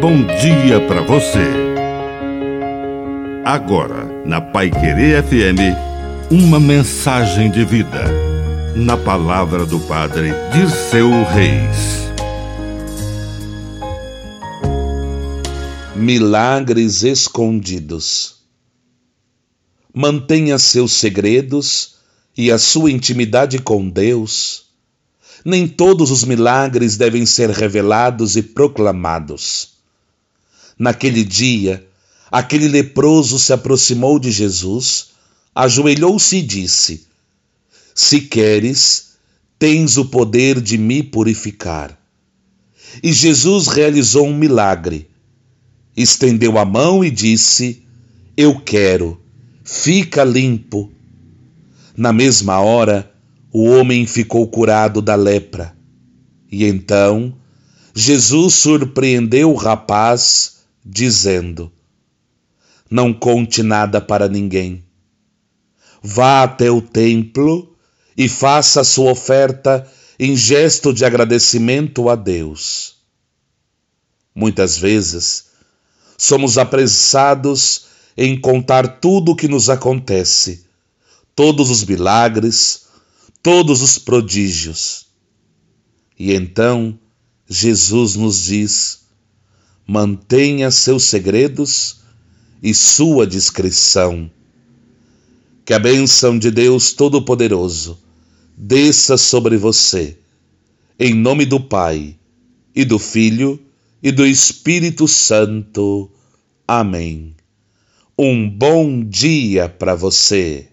bom dia para você. Agora, na Pai Querer FM, uma mensagem de vida. Na palavra do Padre Dirceu Reis. Milagres escondidos. Mantenha seus segredos e a sua intimidade com Deus. Nem todos os milagres devem ser revelados e proclamados. Naquele dia, aquele leproso se aproximou de Jesus, ajoelhou-se e disse: Se queres, tens o poder de me purificar. E Jesus realizou um milagre. Estendeu a mão e disse: Eu quero, fica limpo. Na mesma hora, o homem ficou curado da lepra. E então, Jesus surpreendeu o rapaz dizendo: Não conte nada para ninguém. Vá até o templo e faça sua oferta em gesto de agradecimento a Deus. Muitas vezes, somos apressados em contar tudo o que nos acontece, todos os milagres, todos os prodígios. E então Jesus nos diz: mantenha seus segredos e sua discrição. Que a bênção de Deus Todo-Poderoso desça sobre você, em nome do Pai, e do Filho, e do Espírito Santo. Amém. Um bom dia para você.